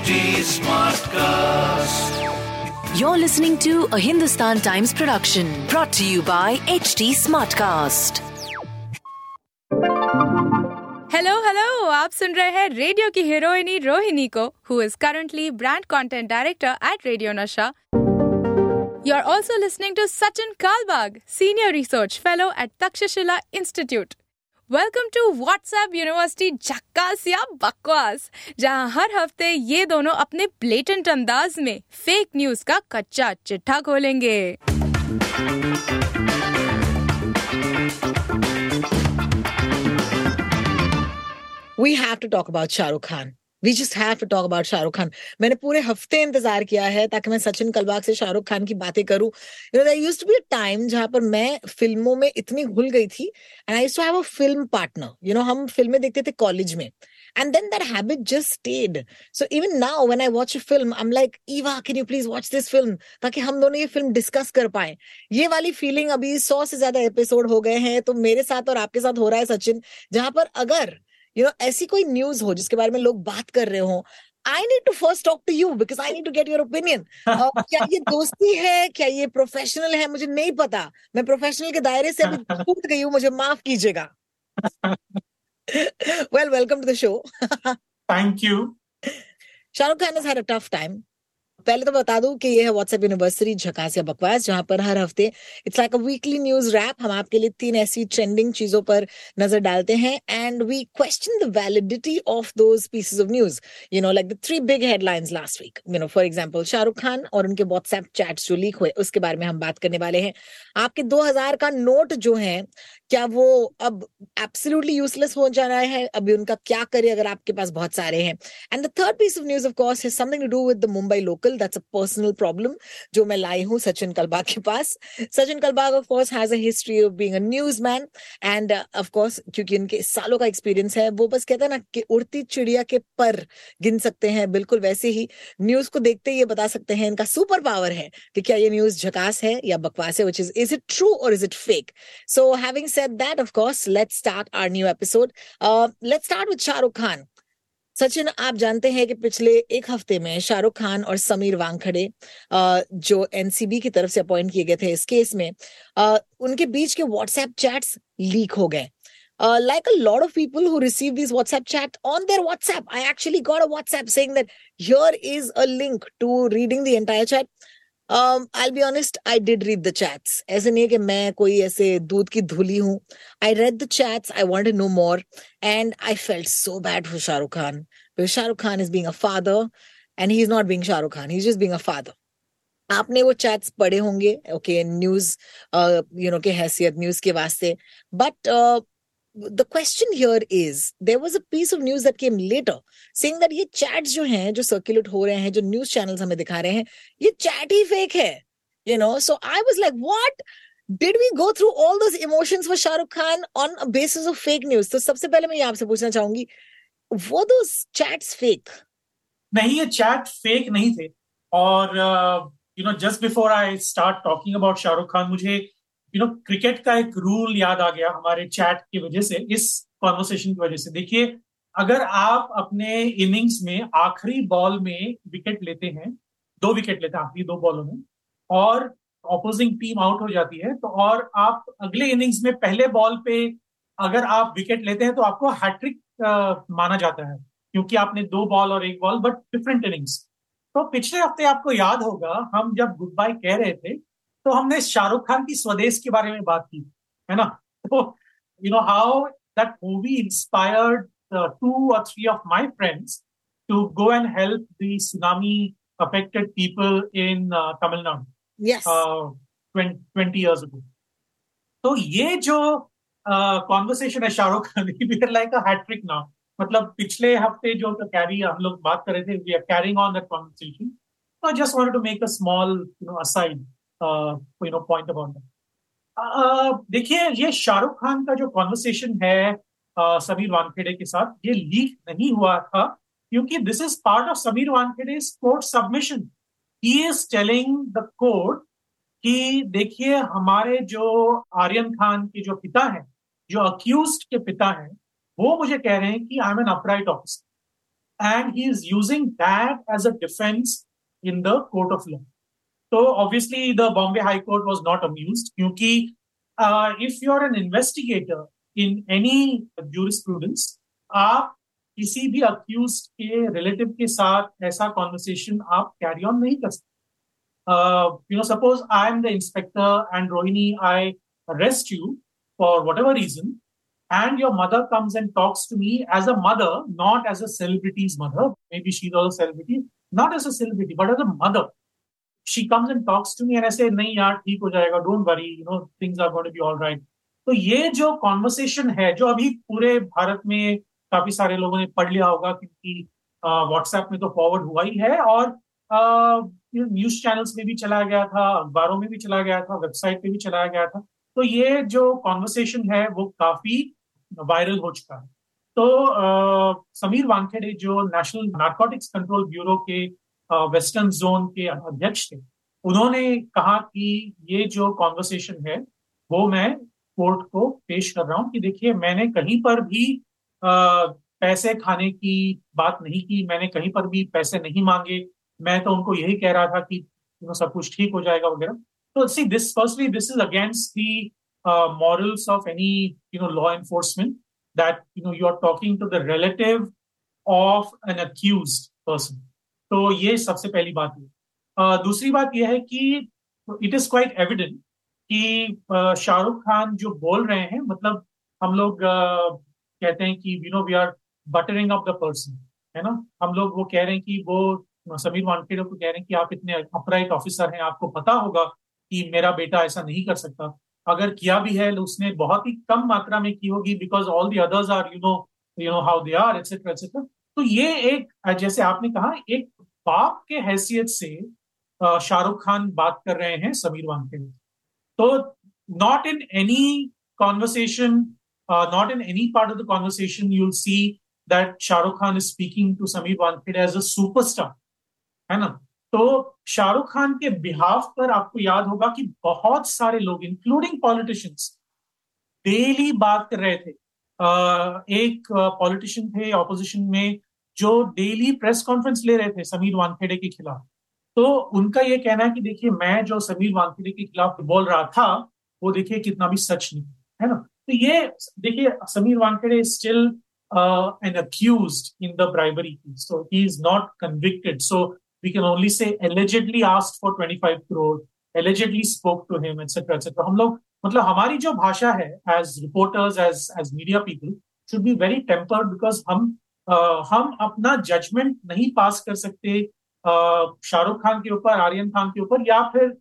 HT Smartcast. You're listening to a Hindustan Times production brought to you by HT Smartcast. Hello hello आप सुन रहे हैं radio की हीरोइनी रोहिणी को who is currently brand content director at radio Nasha you are also listening to Sachin Kalbag senior research fellow at Takshashila institute welcome to WhatsApp university झक्कास या बकवास जहाँ हर हफ़्ते ये दोनों अपने ब्लेटेंट अंदाज में फेक न्यूज़ का कच्चा चिट्ठा खोलेंगे। We have to talk about Shahrukh Khan we just have to talk about Shahrukh Khan मैंने पूरे हफ़्ते इंतज़ार किया है ताकि मैं सचिन कलबाग से शाहरुख खान की बातें करूँ। You know used to be a time जहाँ पर मैं फ़िल्मों में इतनी घुल गई थी and I used to have a film partner you know हम फ़िल्में देखते थे कॉलेज में. And then that habit just stayed. So even now, when I watch a film, I'm like, Eva, can you please watch this film? ताकि हम दोनों ये film discuss कर पाए। ये वाली फीलिंग अभी सौ से ज़्यादा एपिसोड हो गए हैं तो मेरे साथ और आपके साथ हो रहा है सचिन जहाँ पर अगर यू नो ऐसी कोई न्यूज़ हो जिसके बारे में लोग बात कर रहे हो I need to first talk to you because I need to get your opinion क्या ये दोस्ती है? क्या ये प्रोफेशनल है? मुझे नहीं पता। मैं प्रोफेशनल के दायरे से अभी टूट गई हूँ मुझे माफ़ कीजिएगा। Well welcome to the show thank you Shahrukh Khan is had a tough time. पहले तो बता दूँ कि ये है व्हाट्सएप यूनिवर्सिटी झकास या बकवास, जहाँ पर हर हफ़्ते it's like a weekly news wrap हम आपके लिए तीन ऐसी ट्रेंडिंग चीज़ों पर नज़र डालते हैं and we question the validity of those pieces of news you know like the three big headlines last week you know for example Shahrukh Khan और उनके व्हाट्सएप चैट्स जो लीक हुए, उसके बारे में हम बात करने वाले हैं। आपके 2000 का नोट जो है, क्या वो अब एब्सोल्युटली यूजलेस हो जा रहा है? अभी उनका क्या करे अगर आपके पास बहुत सारे हैं? And the third piece of news of course has something to do with the Mumbai local that's a personal problem जो मैं लाई हूँ सचिन कलबाग के पास। Sachin Kalbag of course has a history of being a news man and of course क्योंकि उनके सालों का experience है, वो बस कहते हैं ना कि उड़ती चिड़िया के पर गिन सकते हैं, बिल्कुल वैसे ही। न्यूज़ को देखते ही ये बता सकते हैं इनका सुपर पावर है कि क्या ये न्यूज़ झकास है या बकवास है which is is it true और is it fake so having said that of course let's start our new episode let's start with Shahrukh Khan Sachin, आप जानते हैं कि पिछले एक हफ़्ते में शाहरुख खान और समीर वांगखड़े जो एनसीबी की तरफ़ से अपॉइंट किए गए थे इस केस में उनके बीच के व्हाट्सएप चैट्स लीक हो गए। Like a lot of people who receive this WhatsApp chat on their WhatsApp I actually got a WhatsApp saying that here is a link to reading the entire chat Um, I'll be honest, I did read the chats. ऐसे नहीं है कि मैं कोई ऐसे दूध की धुली हूँ. I read the chats. I wanted to know more, and I felt so bad for Shah Rukh Khan because Shah Rukh Khan is being a father, and he's not being Shah Rukh Khan. He's just being a father. आपने वो chats पढ़े होंगे okay news you no के हैसियत news के वास्ते but the question here is there was a piece of news that came later saying that ये chats जो हैं जो circulate हो रहे हैं जो news channels हमें दिखा रहे हैं ये chat ही fake है you know so I was like what did we go through all those emotions for Shahrukh Khan on a basis of fake news तो सबसे पहले मैं ये आपसे पूछना चाहूंगी वो those chats fake नहीं ये चैट फेक नहीं थे और you know just before I start talking about Shahrukh Khan मुझे यू नो क्रिकेट का एक रूल याद आ गया हमारे चैट की वजह से, इस कॉन्वर्सेशन की वजह से। देखिए, अगर आप अपने इनिंग्स में आखिरी बॉल में विकेट लेते हैं, दो विकेट लेते हैं आखिरी दो बॉलों में, और ऑपोजिंग टीम आउट हो जाती है तो और आप अगले इनिंग्स में पहले बॉल पे अगर आप विकेट लेते हैं तो आपको हैट्रिक माना जाता है, क्योंकि आपने दो बॉल और एक बॉल बट डिफरेंट इनिंग्स तो पिछले हफ़्ते आपको याद होगा, हम जब गुड बाय कह रहे थे तो हमने शाहरुख खान की स्वदेश के बारे में बात की है ना? तो you know how that movie inspired two और three of my friends to go and help the tsunami affected people in Tamil Nadu yes. Twenty years ago तो ये जो कॉन्वर्सेशन uh, है शाहरुख खान की लाइक अ हैट्रिक नाउ मतलब पिछले हफ़्ते जो कैरी हम लोग बात कर रहे थे we are carrying on that conversation I just wanted to make a small you know aside you know point about देखिए, ये शाहरुख खान का जो कॉन्वर्सेशन है समीर वानखेड़े के साथ, ये लीक नहीं हुआ था, क्योंकि this is part of Sameer Wankhede court submission he is telling the court कि देखिए, हमारे जो आर्यन खान के जो पिता हैं, जो अक्यूज के पिता हैं, वो मुझे कह रहे हैं कि I am an upright officer and he is using that as a defence in the court of law. So obviously the Bombay High Court was not amused because uh, if you're an investigator in any jurisprudence, आप किसी भी accused के relative के साथ ऐसा conversation आप carry on नहीं कर सकते you know suppose I am the inspector and Rohini I arrest you for whatever reason and your mother comes and talks to me as a mother not as a celebrity's mother maybe she's also a celebrity not as a celebrity but as a mother Comes and talks to me and I say नहीं यार ठीक हो जाएगा don't worry you know things are going to be all right. तो ये जो conversation है जो अभी पूरे भारत में काफ़ी सारे लोगों ने पढ़ लिया होगा क्योंकि व्हाट्सएप में तो फॉरवर्ड हुआ ही है और न्यूज़ चैनल्स में भी चलाया गया था अखबारों में भी चला गया था वेबसाइट पे भी चलाया गया था। तो ये जो कॉन्वर्सेशन है वो काफ़ी वायरल हो चुका है। तो आ, समीर वानखेड़े जो नेशनल नार्कोटिक्स कंट्रोल ब्यूरो के वेस्टर्न जोन के अध्यक्ष थे। उन्होंने कहा कि ये जो कॉन्वर्सेशन है, वो मैं कोर्ट को पेश कर रहा हूँ कि देखिए, मैंने कहीं पर भी पैसे खाने की बात नहीं की, मैंने कहीं पर भी पैसे नहीं मांगे। मैं तो उनको यही कह रहा था कि सब कुछ ठीक हो जाएगा वगैरह। तो see this firstly this is against the morals of any, you know, law enforcement that, you know, you are talking to the relative of an accused person तो ये सबसे पहली बात है uh, दूसरी बात यह है कि इट इज़ क्वाइट एविडेंट कि शाहरुख खान जो बोल रहे हैं मतलब हम लोग कहते हैं कि you know we are buttering up the person है ना? हम लोग वो कह रहे हैं कि वो समीर वानखेड़े को कह रहे हैं कि आप इतने अपराइट ऑफिसर हैं आपको पता होगा कि मेरा बेटा ऐसा नहीं कर सकता। अगर किया भी है तो उसने बहुत ही कम मात्रा में की होगी because all the others are you know you know how they are etcetera etcetera तो ये एक जैसे आपने कहा एक बाप के हैसियत से शाहरुख खान बात कर रहे हैं समीर वानखेड़े तो not in any conversation uh, not in any part of the conversation see that Shahrukh Khan is speaking to Sameer Wankhede as a superstar, है ना? तो शाहरुख खान के बिहाफ पर आपको याद होगा कि बहुत सारे लोग इंक्लूडिंग पॉलिटिशियंस डेली बात कर रहे थे। एक पॉलिटिशियन थे ऑपोजिशन में जो डेली प्रेस कॉन्फ्रेंस ले रहे थे समीर वानखेड़े के खिलाफ। तो उनका ये कहना है कि देखिए, मैं जो समीर वानखेड़े के खिलाफ बोल रहा था, वो देखिए कितना भी सच नहीं, है ना? तो ये देखिए, Sameer Wankhede still an accuse in the bribery case so he is not convicted so we can only say allegedly asked for 25 crore, allegedly spoke to him etc etc हम लोग मतलब हमारी जो भाषा है as reporters as as media people, should be very tempered because हम हम अपना जजमेंट नहीं पास कर सकते शाहरुख खान के ऊपर, आर्यन खान के ऊपर, या फिर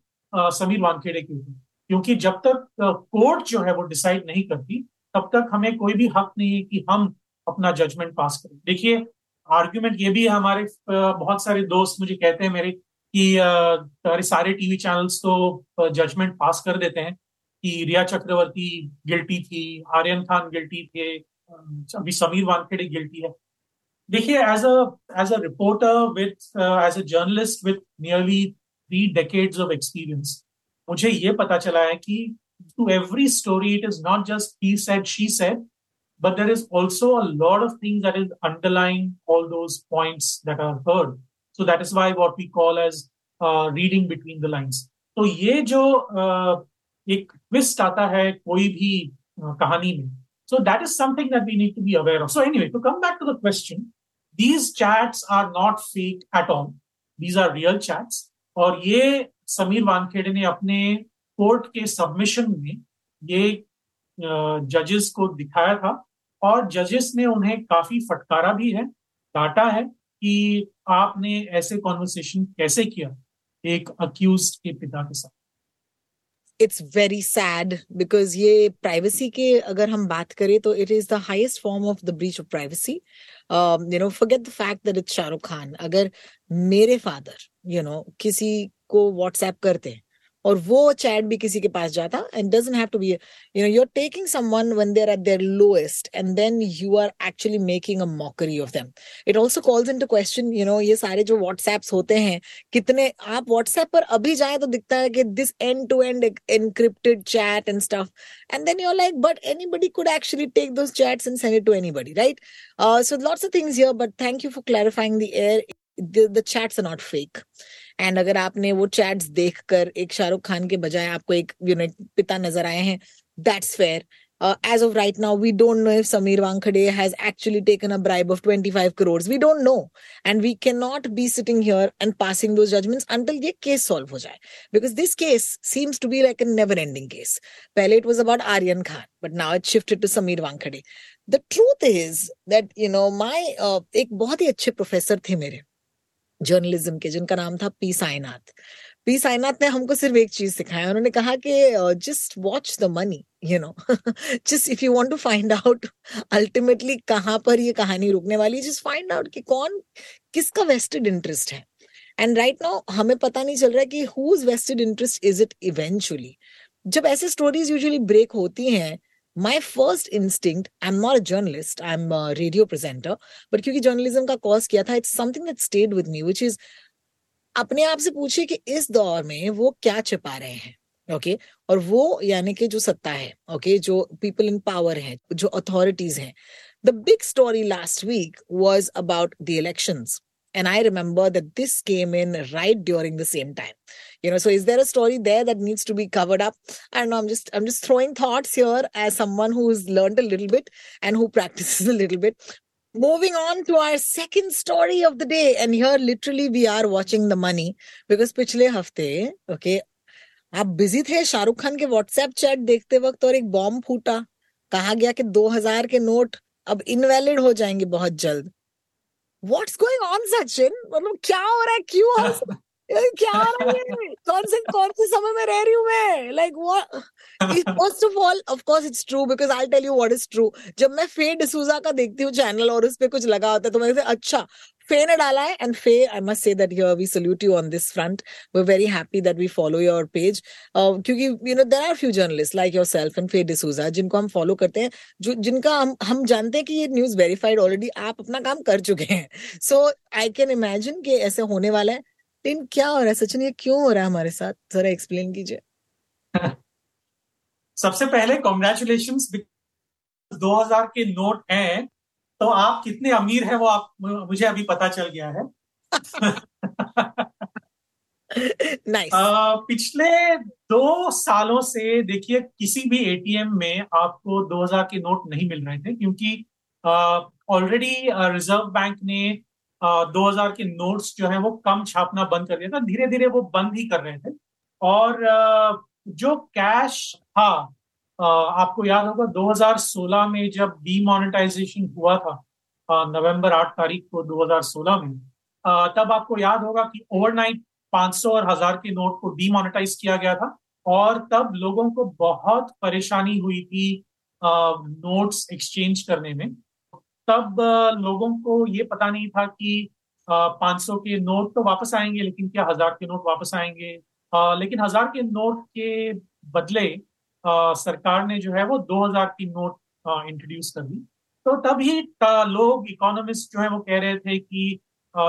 समीर वानखेड़े के ऊपर। क्योंकि जब तक कोर्ट जो है वो डिसाइड नहीं करती, तब तक हमें कोई भी हक नहीं है कि हम अपना जजमेंट पास करें। देखिए आर्ग्यूमेंट ये भी है हमारे बहुत सारे दोस्त मुझे कहते हैं मेरे कि सारे टीवी चैनल्स तो जजमेंट पास कर देते हैं कि रिया चक्रवर्ती गिल्टी थी, आर्यन खान गिल्टी थे अभी समीर वानखेड़े गिल्टी है। देखिए as a a reporter with as a journalist with nearly three decades of experience मुझे ये पता चला है कि to every story it is not just he said she said but there is also a lord of things that is underline all those points that are heard so that is why what we call as reading between the lines तो ये जो uh, एक twist आता है कोई भी uh, कहानी में so that is something that we need to be aware of. So anyway to come back to the question these chats are not fake at all. These are real chats. और ये समीर वानखेड़े ने अपने court के submission में ये जजेस को दिखाया था और जजेस ने उन्हें काफ़ी फटकारा भी है, डांटा है कि आपने ऐसे कॉन्वर्सेशन कैसे किया एक अक्यूज के पिता के साथ। इट्स वेरी सैड बिकॉज़ ये प्राइवेसी के अगर हम बात करें तो it is the highest form of the breach of privacy you know forget the fact that it's Shahrukh Khan अगर मेरे father you you know know, किसी को व्हाट्सएप करते हैं और वो चैट भी किसी के पास जाता and doesn't have to be you know you are taking someone when they are at their lowest and then you are actually making a mockery of them it also calls into question you know ये सारे जो WhatsApps होते हैं कितने आप WhatsApp पर अभी जाए तो दिखता है कि this end to end encrypted chat and stuff and then you're like but anybody could actually take those chats and send it to anybody right? Uh, so lots of things here but thank you for clarifying the air. The, the chats are not fake. And अगर आपने वो chats देखकर एक शाहरुख खान के बजाय आपको एक unit पिता नज़र आए हैं that's fair as of right now we don't know if Sameer Wankhede has actually taken a bribe of twenty five crore we don't know and we can not be sitting here and passing those judgments until ये case solve हो जाए. Because this case seems to be like a never ending case पहले it was about Aryan Khan but now it shifted to Sameer Wankhede the truth is that you know my एक बहुत ही अच्छे professor थे मेरे. Journalism के, जिनका नाम था पी साईनाथ पी साईनाथ ने हमको सिर्फ़ एक चीज़ सिखाया, उन्होंने कहा कि just watch the money you know just if you want to find out ultimately कहाँ पर ये कहानी रुकने वाली है जस्ट फाइंड आउट कि कौन, किसका वेस्टेड इंटरेस्ट है। एंड राइट नाउ हमें पता नहीं चल रहा है कि whose vested interest is it eventually जब ऐसे स्टोरीज यूजुअली ब्रेक होती हैं my first instinct i'm not a journalist i'm a radio presenter but क्योंकि journalism का course किया था it's something that stayed with me which is अपने आप से पूछिए कि इस दौर में वो क्या छिपा रहे हैं ओके okay? और वो यानी कि जो सत्ता है ओके okay? जो पीपल इन पावर है जो अथॉरिटीज हैं the big story last week was about the elections and i remember that this came in right during the same time you know so is there a story there that needs to be covered up i don't know i'm just i'm just throwing thoughts here as someone who's learned a little bit and who practices a little bit moving on to our second story of the day and here literally we are watching the money because पिछले हफ्ते okay आप busy थे शाहरुख खान के WhatsApp chat देखते वक्त और एक bomb फूटा कहा गया कि 2000 के नोट अब इनवैलिड हो जाएंगे बहुत जल्द व्हाट्स गोइंग ऑन सचिन मतलब क्या हो रहा है क्यों हो क्या? रहा है कौन से कौन से समय में रह रही हूँ मैं like first of all of course it's true because I tell you what is true जब मैं फे डिसूजा का देखती हूँ चैनल और उस कुछ लगा होता है तो मैं अच्छा फे ने डाला है and Faye I must say that here we salute you on this front we very happy that we follow your page क्योंकि you know there are few journalist like your and Faye D'Souza जिनको हम follow करते हैं, जो, जिनका हम हम जानते हैं कि ये न्यूज़ वेरीफाइड ऑलरेडी आप अपना काम कर चुके हैं. सो आई कैन इमेजिन कि ऐसे होने वाला है. लेकिन क्या हो रहा है? सचिन ये क्यों हो रहा है हमारे साथ? जरा एक्सप्लेन कीजिए। सबसे पहले कॉन्ग्रेचुलेशन 2000 के नोट हैं तो आप कितने अमीर हैं वो आप मुझे अभी पता चल गया है। Nice. पिछले दो सालों से देखिए किसी भी एटीएम में आपको 2000 के नोट नहीं मिल रहे थे क्योंकि ऑलरेडी रिज़र्व बैंक ने 2000 के नोट्स जो है वो कम छापना बंद कर दिया था। धीरे धीरे वो बंद ही कर रहे थे। और जो कैश था आपको याद होगा 2016 में जब डीमोनेटाइजेशन हुआ था नवंबर 8 तारीख को 2016 में तब आपको याद होगा कि ओवरनाइट 500 और हज़ार के नोट को डीमोनेटाइज किया गया था। और तब लोगों को बहुत परेशानी हुई थी नोट्स एक्सचेंज करने में। तब लोगों को ये पता नहीं था कि 500 के नोट तो वापस आएँगे, लेकिन क्या हज़ार के नोट वापस आएँगे? लेकिन हज़ार के नोट के बदले सरकार ने जो है वो 2000 की नोट इंट्रोड्यूस कर दी। तो तभी लोग इकोनॉमिस्ट जो है वो कह रहे थे कि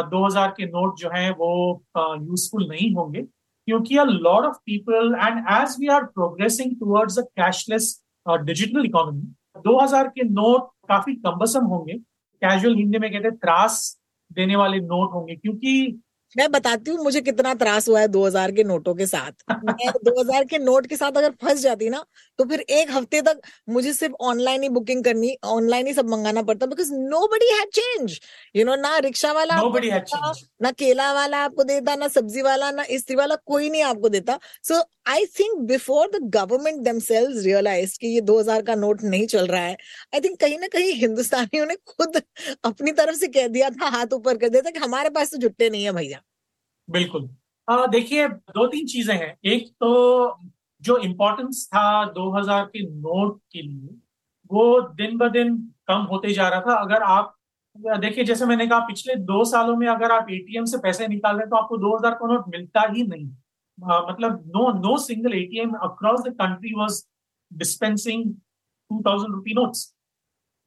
2000 के नोट जो है वो यूजफुल नहीं होंगे, क्योंकि a lot of people and as we are progressing towards a cashless digital economy 2000 के नोट काफ़ी कम्बसम होंगे। कैजुअल हिंदी में कहते हैं त्रास देने वाले नोट होंगे, क्योंकि मैं बताती हूँ मुझे कितना त्रास हुआ है 2000 के नोटों के साथ। मैं 2000 के नोट के साथ अगर फंस जाती ना तो फिर एक हफ़्ते तक मुझे सिर्फ़ ऑनलाइन ही बुकिंग करनी ऑनलाइन ही सब मंगाना पड़ता because nobody had change you know ना रिक्शा वाला देता, ना केला वाला आपको देता ना सब्ज़ी वाला ना स्त्री वाला कोई नहीं आपको देता। So I think before the government themselves realise कि ये 2000 का नोट नहीं चल रहा है आई थिंक कहीं ना कहीं हिंदुस्तानियों ने खुद अपनी तरफ़ से कह दिया था हाथ ऊपर कर दिया था कि हमारे पास तो जुट्टे नहीं है भैया। बिल्कुल। देखिए दो तीन चीज़ें हैं। एक तो जो इम्पोर्टेंस था 2000 के नोट के लिए वो दिन ब दिन कम होते जा रहा था। अगर आप देखिए जैसे मैंने कहा पिछले दो सालों में अगर आप एटीएम से पैसे निकाल रहे तो आपको 2000 का नोट मिलता ही नहीं। आ, मतलब no no single ATM across the country was dispensing two thousand rupee notes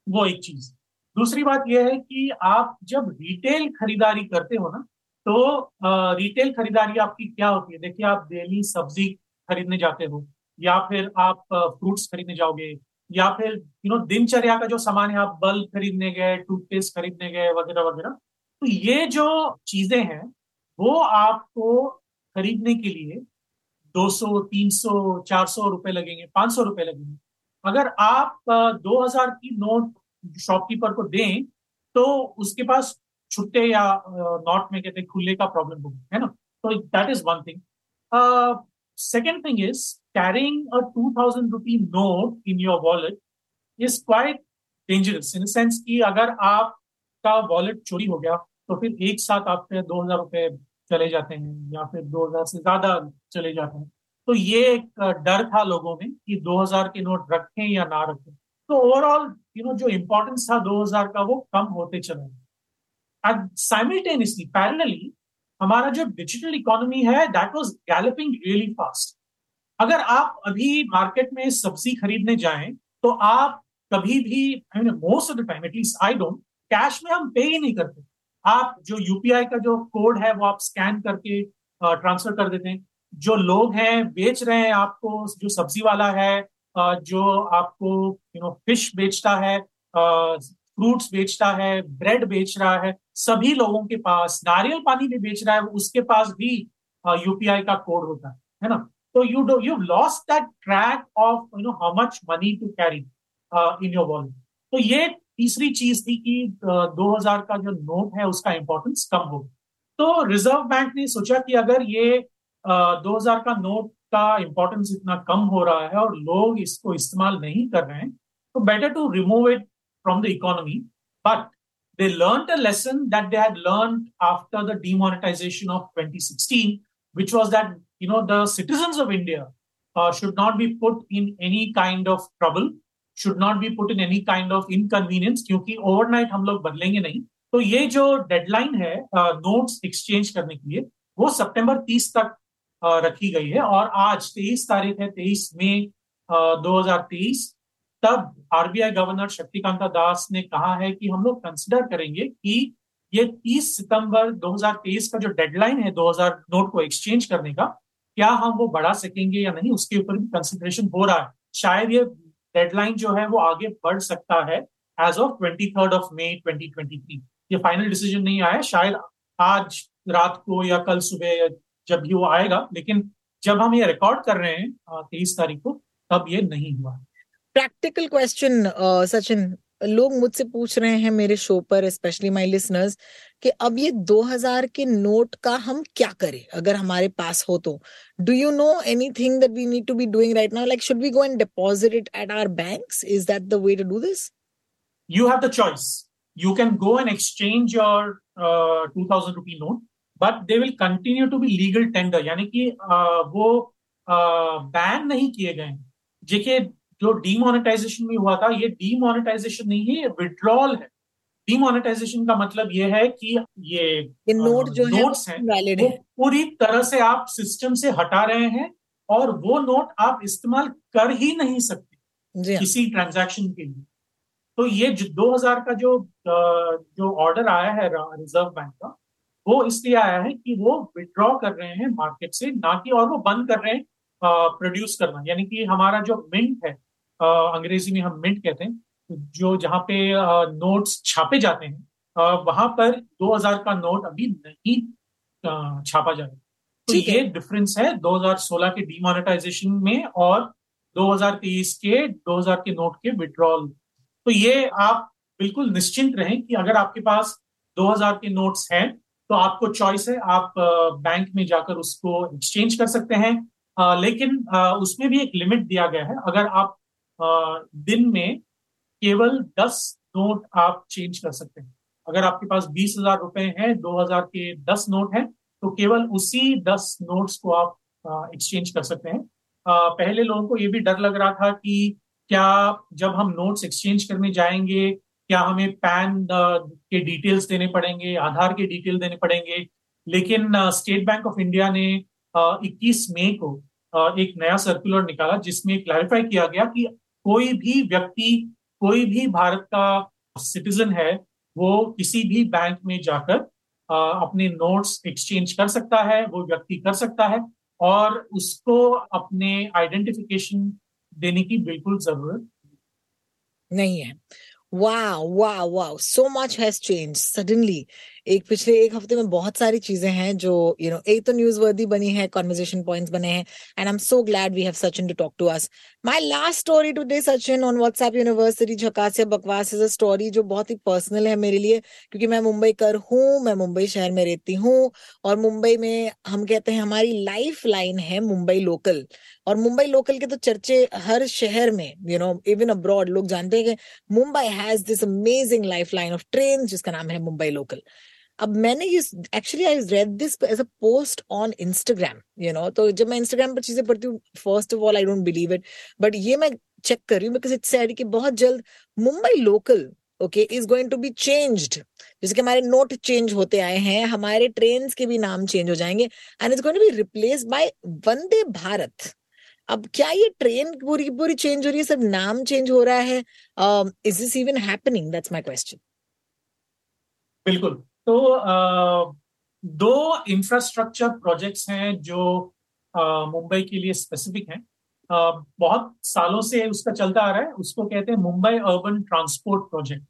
वो एक चीज़। दूसरी बात यह है कि आप जब रिटेल खरीदारी करते हो ना तो रिटेल खरीदारी आपकी क्या होती है? देखिए आप डेली सब्ज़ी खरीदने जाते हो या फिर आप फ्रूट्स खरीदने जाओगे या फिर यू नो दिनचर्या का जो सामान है आप बल्ब खरीदने गए टूथपेस्ट खरीदने गए वगैरह वगैरह तो ये जो चीज़ें हैं वो आपको खरीदने के लिए 200, 300, 400 रुपए लगेंगे 500 रुपए लगेंगे। अगर आप 2000 की नोट शॉपकीपर को दें तो उसके पास छुट्टे या नॉट में कहते खुले का प्रॉब्लम है ना? तो that is one thing second thing is carrying a two thousand rupee note in your wallet is quite dangerous in sense कि अगर आपका वॉलेट चोरी हो गया तो फिर एक साथ आपके दो हज़ार रुपए चले जाते हैं या फिर दो हज़ार से ज़्यादा चले जाते हैं। तो ये एक डर था लोगों में कि 2000 के नोट रखें या ना रखें। तो ओवरऑल यू नो जो इंपॉर्टेंस था 2000 का वो कम होते चले एंड साइमल्टेनियसली पैरेलली हमारा जो डिजिटल इकोनॉमी है that was galloping really fast अगर आप अभी मार्केट में सब्ज़ी खरीदने जाएँ तो आप कभी भी most of the time at least I don't cash में हम पे ही नहीं करते. आप जो यूपीआई का जो कोड है, वो आप स्कैन करके ट्रांसफ़र कर देते हैं. जो लोग हैं, बेच रहे हैं आपको, जो सब्ज़ी वाला है जो आपको यू नो फ़िश बेचता है फ्रूट्स बेचता है ब्रेड बेच रहा है सभी लोगों के पास नारियल पानी भी बेच रहा है, उसके पास भी यूपीआई का कोड होता है है ना? तो you do you lost that track of you know how much money to carry in your wallet तो ये तीसरी चीज़ थी कि दो 2000 का जो नोट है, उसका इंपॉर्टेंस कम हो तो रिज़र्व बैंक ने सोचा कि अगर ये दो 2000 का नोट का इंपॉर्टेंस इतना कम हो रहा है और लोग इसको इस्तेमाल नहीं कर रहे हैं तो better to remove it from the economy but they learned a lesson that they had learned after the demonetization of 2016 which was that you know the citizens of india uh, should not be put in any kind of trouble should not be put in any kind of inconvenience क्योंकि overnight हम लोग बदलेंगे नहीं तो ये जो deadline है notes uh, exchange करने के लिए वो सितंबर 30 तक रखी गई है और आज तेईस तारीख है तेईस मई दो तब आरबीआई गवर्नर शक्तिकांता दास ने कहा है कि हम लोग कंसिडर करेंगे कि ये 30 सितंबर 2023 का जो डेडलाइन है 2000 नोट को एक्सचेंज करने का, क्या हम वो बढ़ा सकेंगे या नहीं, उसके ऊपर भी कंसिडरेशन हो रहा है। शायद ये डेडलाइन जो है वो आगे बढ़ सकता है as of twenty third of May 2023 ये फाइनल डिसीज़न नहीं आया, शायद आज रात को या कल सुबह जब भी वो आएगा, लेकिन जब हम ये रिकॉर्ड कर रहे हैं तेईस तारीख को, तब ये नहीं हुआ। प्रैक्टिकल क्वेश्चन सचिन, लोग मुझसे पूछ रहे हैं मेरे शो पर स्पेशली माय लिसनर्स कि अब ये 2000 के नोट का हम क्या करें? अगर हमारे पास हो तो। Do you know anything that we need to be doing right now like should we go and deposit it at our banks is that the way to do this you have the choice you can go and exchange your 2000 rupee note but they will continue to be legal tender यानी कि वो ban नहीं किए गए देखिए जो demonetisation में हुआ था ये डीमोनेटाइजेशन नहीं है ये विड्रॉल है। डीमोनेटाइजेशन का मतलब ये है कि ये, ये नोट जो नोट्स है, हैं वो पूरी तरह से आप सिस्टम से हटा रहे हैं और वो नोट आप इस्तेमाल कर ही नहीं सकते किसी ट्रांजैक्शन के लिए। तो ये जो 2000 का जो जो ऑर्डर आया है रिज़र्व बैंक का वो इसलिए आया है कि वो विड्रॉ कर रहे हैं मार्केट से ना कि और वो बंद कर रहे हैं प्रोड्यूस करना। यानी कि हमारा जो मिंट है अंग्रेज़ी में हम मिंट कहते हैं जो जहाँ पे नोट्स छापे जाते हैं वहाँ पर 2000 का नोट अभी नहीं छापा जाएगा तो ये डिफरेंस है 2016 के डीमोनेटाइजेशन में और 2023 के 2000 के नोट के विड्रॉल तो ये आप बिल्कुल निश्चिंत रहें कि अगर आपके पास 2000 के नोट्स हैं तो आपको चॉइस है आप बैंक में जाकर उसको एक्सचेंज कर सकते हैं। लेकिन उसमें भी एक लिमिट दिया गया है। अगर आप दिन में केवल दस नोट आप चेंज कर सकते हैं। अगर आपके पास बीस हज़ार रुपए हैं, दो हज़ार के दस नोट हैं तो केवल उसी दस नोट्स को आप एक्सचेंज कर सकते हैं। पहले लोगों को ये भी डर लग रहा था कि क्या जब हम नोट्स एक्सचेंज करने जाएँगे, क्या हमें पैन के डिटेल्स देने पड़ेंगे, आधार के डिटेल देने पड़ेंगे? लेकिन स्टेट बैंक ऑफ़ इंडिया ने इक्कीस मई को एक नया सर्कुलर निकाला जिसमें क्लैरिफाई किया गया कि कोई भी व्यक्ति, कोई भी भारत का सिटीजन है, वो किसी भी बैंक में जाकर अपने नोट्स एक्सचेंज कर सकता है, वो व्यक्ति कर सकता है और उसको अपने आइडेंटिफिकेशन देने की बिल्कुल ज़रूरत नहीं है। वाह वाह वाह so much has change suddenly एक पिछले एक हफ़्ते में बहुत सारी चीज़ें हैं जो यू नो एक तो न्यूज़ वर्दी बनी है कॉन्वर्जेशन पॉइंट्स बने हैं and I am so glad we have Sachin to talk to us my last story today Sachin on WhatsApp university झकासिया बकवास इज़ अ स्टोरी जो बहुत ही पर्सनल है मेरे लिए, क्योंकि मैं मुंबई कर हूँ, मैं मुंबई शहर में रहती हूँ, और मुंबई में हम कहते हैं हमारी लाइफ लाइन है मुंबई लोकल और मुंबई लोकल के तो चर्चे हर शहर में यू नो इवन अब्रॉड लोग जानते हैं कि Mumbai has this amazing life line of train जिसका नाम है मुंबई लोकल अब मैंने ये actually I read this as a post on Instagram you know तो जब मैं इंस्टाग्राम पर चीज़ें पढ़ती हूँ first of all I don't believe it but ये मैं चेक कर रही हूँ बिकॉज़ इट्स सैड कि बहुत जल्द Mumbai local okay is going to be changed जैसे कि हमारे नोट चेंज होते आए हैं, हमारे ट्रेन के भी नाम चेंज हो जाएँगे and it's going to be replace by Vande Bharat अब क्या ये ट्रेन पूरी पूरी चेंज हो रही है? सब नाम चेंज हो रहा है? Is this even happening that's my question बिल्कुल। तो दो इंफ्रास्ट्रक्चर प्रोजेक्ट्स हैं जो मुंबई के लिए स्पेसिफिक हैं। बहुत सालों से उसका चलता आ रहा है। उसको कहते हैं मुंबई अर्बन ट्रांसपोर्ट प्रोजेक्ट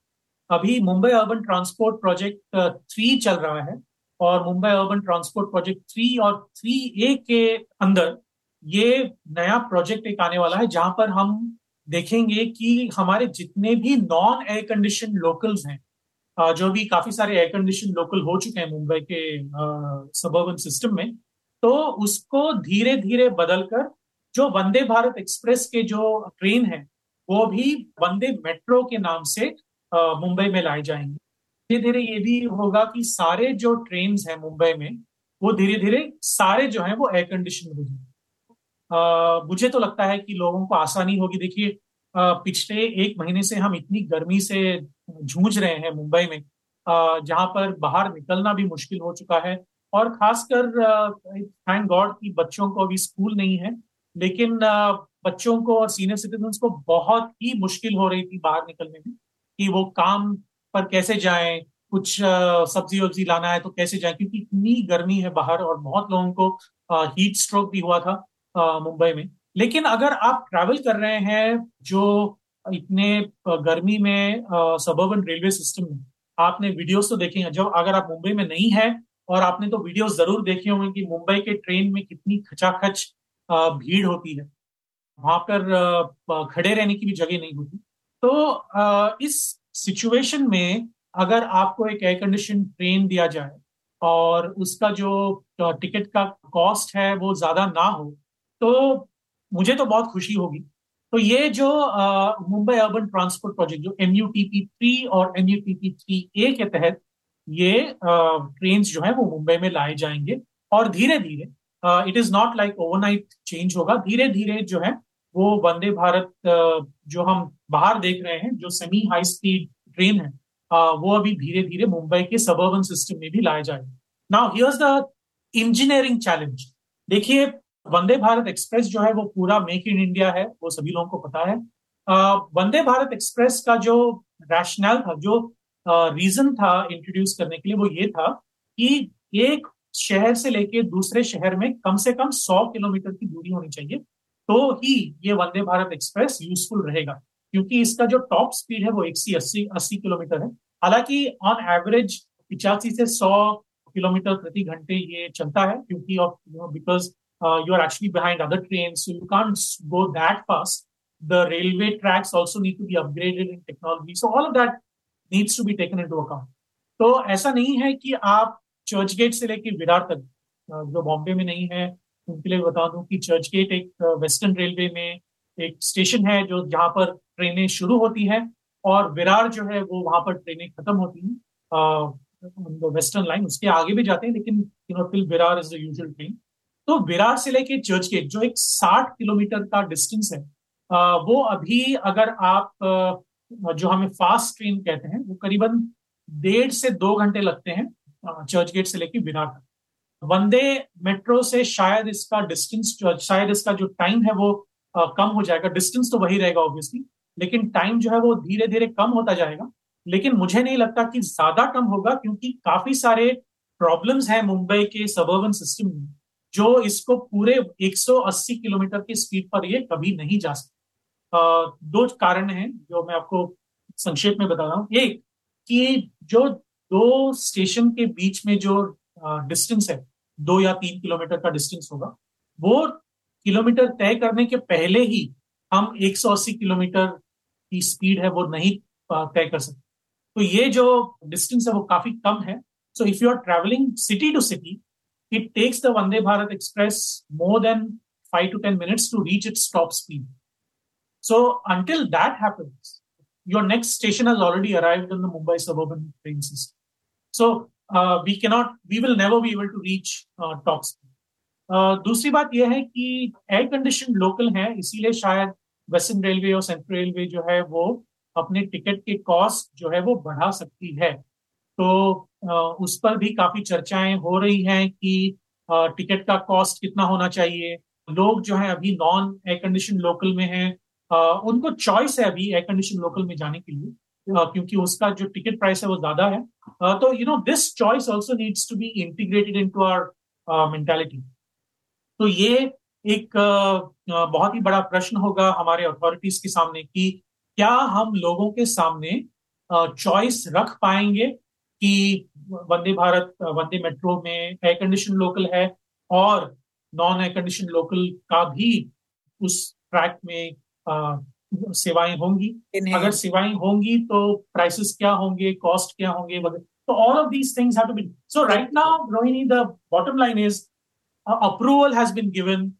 अभी Mumbai urban transport project three चल रहा है और Mumbai urban transport project three और थ्री ए के अंदर ये नया प्रोजेक्ट एक आने वाला है जहाँ पर हम देखेंगे कि हमारे जितने भी नॉन एयर कंडीशन लोकल्स हैं जो भी काफ़ी सारे एयर कंडीशन लोकल हो चुके हैं मुंबई के सबर्बन सिस्टम में तो उसको धीरे धीरे बदलकर जो वंदे भारत एक्सप्रेस के जो ट्रेन है, वो भी वंदे मेट्रो के नाम से मुंबई में लाए जाएँगे। धीरे धीरे ये भी होगा कि सारे जो ट्रेन हैं मुंबई में, वो धीरे धीरे सारे जो है वो एयर कंडीशन हो जाएँगे। मुझे तो लगता है कि लोगों को आसानी होगी। देखिए पिछले एक महीने से हम इतनी गर्मी से जूझ रहे हैं मुंबई में जहाँ पर बाहर निकलना भी मुश्किल हो चुका है। और खासकर थैंक गॉड कि बच्चों को अभी स्कूल नहीं है, लेकिन बच्चों को और सीनियर सिटीजन को बहुत ही मुश्किल हो रही थी बाहर निकलने में कि वो काम पर कैसे जाएँ, कुछ सब्ज़ी वब्जी लाना है तो कैसे जाए, क्योंकि इतनी गर्मी है बाहर और बहुत लोगों को हीट स्ट्रोक भी हुआ था मुंबई में। लेकिन अगर आप ट्रैवल कर रहे हैं जो इतने गर्मी में सबर्बन रेलवे सिस्टम में, आपने वीडियोस तो देखे हैं। जब अगर आप मुंबई में नहीं है, और आपने तो वीडियोस ज़रूर देखे होंगे कि मुंबई के ट्रेन में कितनी खचाखच भीड़ होती है। वहाँ पर खड़े रहने की भी जगह नहीं होती। तो इस सिचुएशन में अगर आपको एक एयर कंडीशन ट्रेन दिया जाए, और उसका जो टिकट का कॉस्ट है वो ज़्यादा ना हो तो मुझे तो बहुत खुशी होगी। तो ये जो मुंबई अर्बन ट्रांसपोर्ट प्रोजेक्ट जो M U T P three और M U T P three A के तहत ये ट्रेन जो है वो मुंबई में लाए जाएँगे और धीरे धीरे it is not like overnight change होगा। धीरे धीरे जो है वो वंदे भारत uh, जो हम बाहर देख रहे हैं जो सेमी हाई स्पीड ट्रेन है uh, वो अभी धीरे धीरे मुंबई के सबर्बन सिस्टम में भी लाए जाएँगे। Now here's the engineering challenge देखिए वंदे भारत एक्सप्रेस जो है वो पूरा मेक इन इंडिया है, वो सभी लोगों को पता है। वंदे भारत एक्सप्रेस का जो रैशनल था, जो रीजन था इंट्रोड्यूस करने के लिए वो ये था कि एक शहर से लेके दूसरे शहर में कम से कम 100 किलोमीटर की दूरी होनी चाहिए तो ही ये वंदे भारत एक्सप्रेस यूजफुल रहेगा। क्योंकि इसका जो टॉप स्पीड है वो एक सी अस्सी अस्सी किलोमीटर है। हालाँकि ऑन एवरेज पिचासी से सौ किलोमीटर प्रति घंटे ये चलता है, क्योंकि of because uh, you are actually behind other trains, so you can't go that fast. The railway tracks also need to be upgraded in technology. So all of that needs to be taken into account. तो ऐसा नहीं है कि आप church gate से लेके विरार तक जो बॉम्बे में नहीं है उनके लिए बता दूँ कि चर्च गेट एक वेस्टर्न रेलवे में एक स्टेशन है जो जहाँ पर ट्रेनें शुरू होती है और विरार जो है वो वहाँ पर ट्रेनें खत्म होती हैं वेस्टर्न लाइन उसके आगे भी जाते हैं लेकिन you know till Virar is the usual train तो विरार से लेके चर्च गेट जो एक साठ किलोमीटर का डिस्टेंस है वो अभी अगर आप जो हमें फास्ट ट्रेन कहते हैं, वो करीबन डेढ़ से दो घंटे लगते हैं चर्च गेट से लेके विरार तक। वंदे मेट्रो से शायद इसका डिस्टेंस शायद इसका जो टाइम है वो कम हो जाएगा। डिस्टेंस तो वही रहेगा ऑब्वियसली लेकिन टाइम जो है वो धीरे धीरे कम होता जाएगा। लेकिन मुझे नहीं लगता कि ज़्यादा कम होगा, क्योंकि काफ़ी सारे प्रॉब्लम्स हैं मुंबई के सबर्बन सिस्टम में। जो इसको पूरे 180 किलोमीटर की स्पीड पर ये कभी नहीं जा सकता। दो कारण हैं जो मैं आपको संक्षेप में बता रहा हूँ। एक, कि जो दो स्टेशन के बीच में जो डिस्टेंस है, दो या तीन किलोमीटर का डिस्टेंस होगा, वो किलोमीटर तय करने के पहले ही हम 180 किलोमीटर की स्पीड है वो नहीं तय कर सकते। तो ये जो डिस्टेंस है वो काफ़ी कम है। So if you are travelling city to city it takes the Vande Bharat express more than five to ten minutes to reach it stop speed so until that happens your next station has already arrived in the Mumbai suburban train system. So uh, we cannot, we will never be able to reach uh, top speed. Uh, दूसरी बात यह है कि air condition local है इसीलिए शायद western railway और central railway जो है वो अपने टिकट के कॉस्ट जो है वो बढ़ा सकती है तो उस पर भी काफ़ी चर्चाएँ हो रही हैं कि टिकट का कॉस्ट कितना होना चाहिए। लोग जो है अभी नॉन एयर कंडीशन लोकल में हैं। उनको चॉइस है अभी एयर कंडीशन लोकल में जाने के लिए क्योंकि उसका जो टिकट प्राइस है वो ज़्यादा है। तो you know this choice also needs to be integrated in to our mentality तो ये एक बहुत ही बड़ा प्रश्न होगा हमारे अथॉरिटीज के सामने कि क्या हम लोगों के सामने चॉइस रख पाएँगे कि वंदे भारत वंदे मेट्रो में एयर कंडीशन लोकल है और नॉन एयर कंडीशन लोकल का भी उस ट्रैक में सेवाएँ होंगी। अगर सेवाएँ होंगी तो प्राइसेस क्या होंगे कॉस्ट क्या होंगे तो all of these things have to be so right now Rohini the bottom line is approval has been given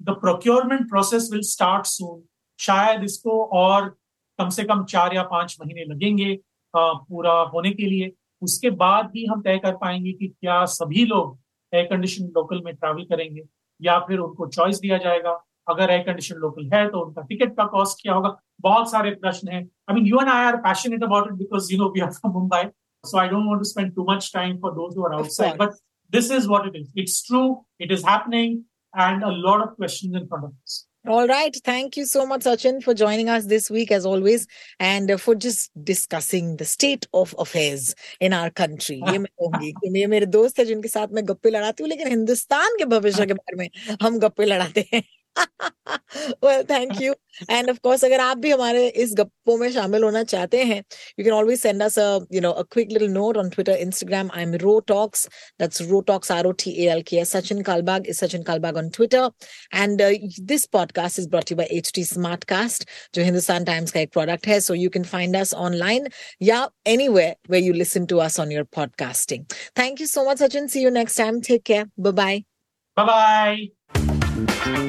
the procurement process will start soon शायद इसको और कम से कम चार या पाँच महीने लगेंगे पूरा होने के लिए। उसके बाद ही हम तय कर पाएँगे कि क्या सभी लोग एयर कंडीशन लोकल में ट्रैवल करेंगे या फिर उनको चॉइस दिया जाएगा। अगर एयर कंडीशन लोकल है तो उनका टिकट का कॉस्ट क्या होगा? बहुत सारे प्रश्न हैं। I mean you and I are passionate about it because you know we are from Mumbai so i don't want to spend too much time for those who are outside but this is what it is. It's true. It is happening and a lot of questions in front of us. All right. Thank you so much, Sachin, for joining us this week, as always, and for just discussing the state of affairs in our country. ये मैं कहूंगी कि ये मेरे दोस्त है जिनके साथ मैं गप्पे लड़ाती हूँ लेकिन हिंदुस्तान के भविष्य के बारे में हम गप्पे लड़ाते हैं well thank you and of course अगर आप भी हमारे इस गप्पों में शामिल होना चाहते हैं you can always send us a you know a quick little note on Twitter Instagram I'm Ro Talks that's Ro Talks R O T A L K S Sachin Kalbag is Sachin Kalbag on Twitter and uh, this podcast is brought to you by HT Smartcast जो Hindustan Times का एक product है so you can find us online या anywhere where you listen to us on your podcasting thank you so much Sachin see you next time take care bye bye bye bye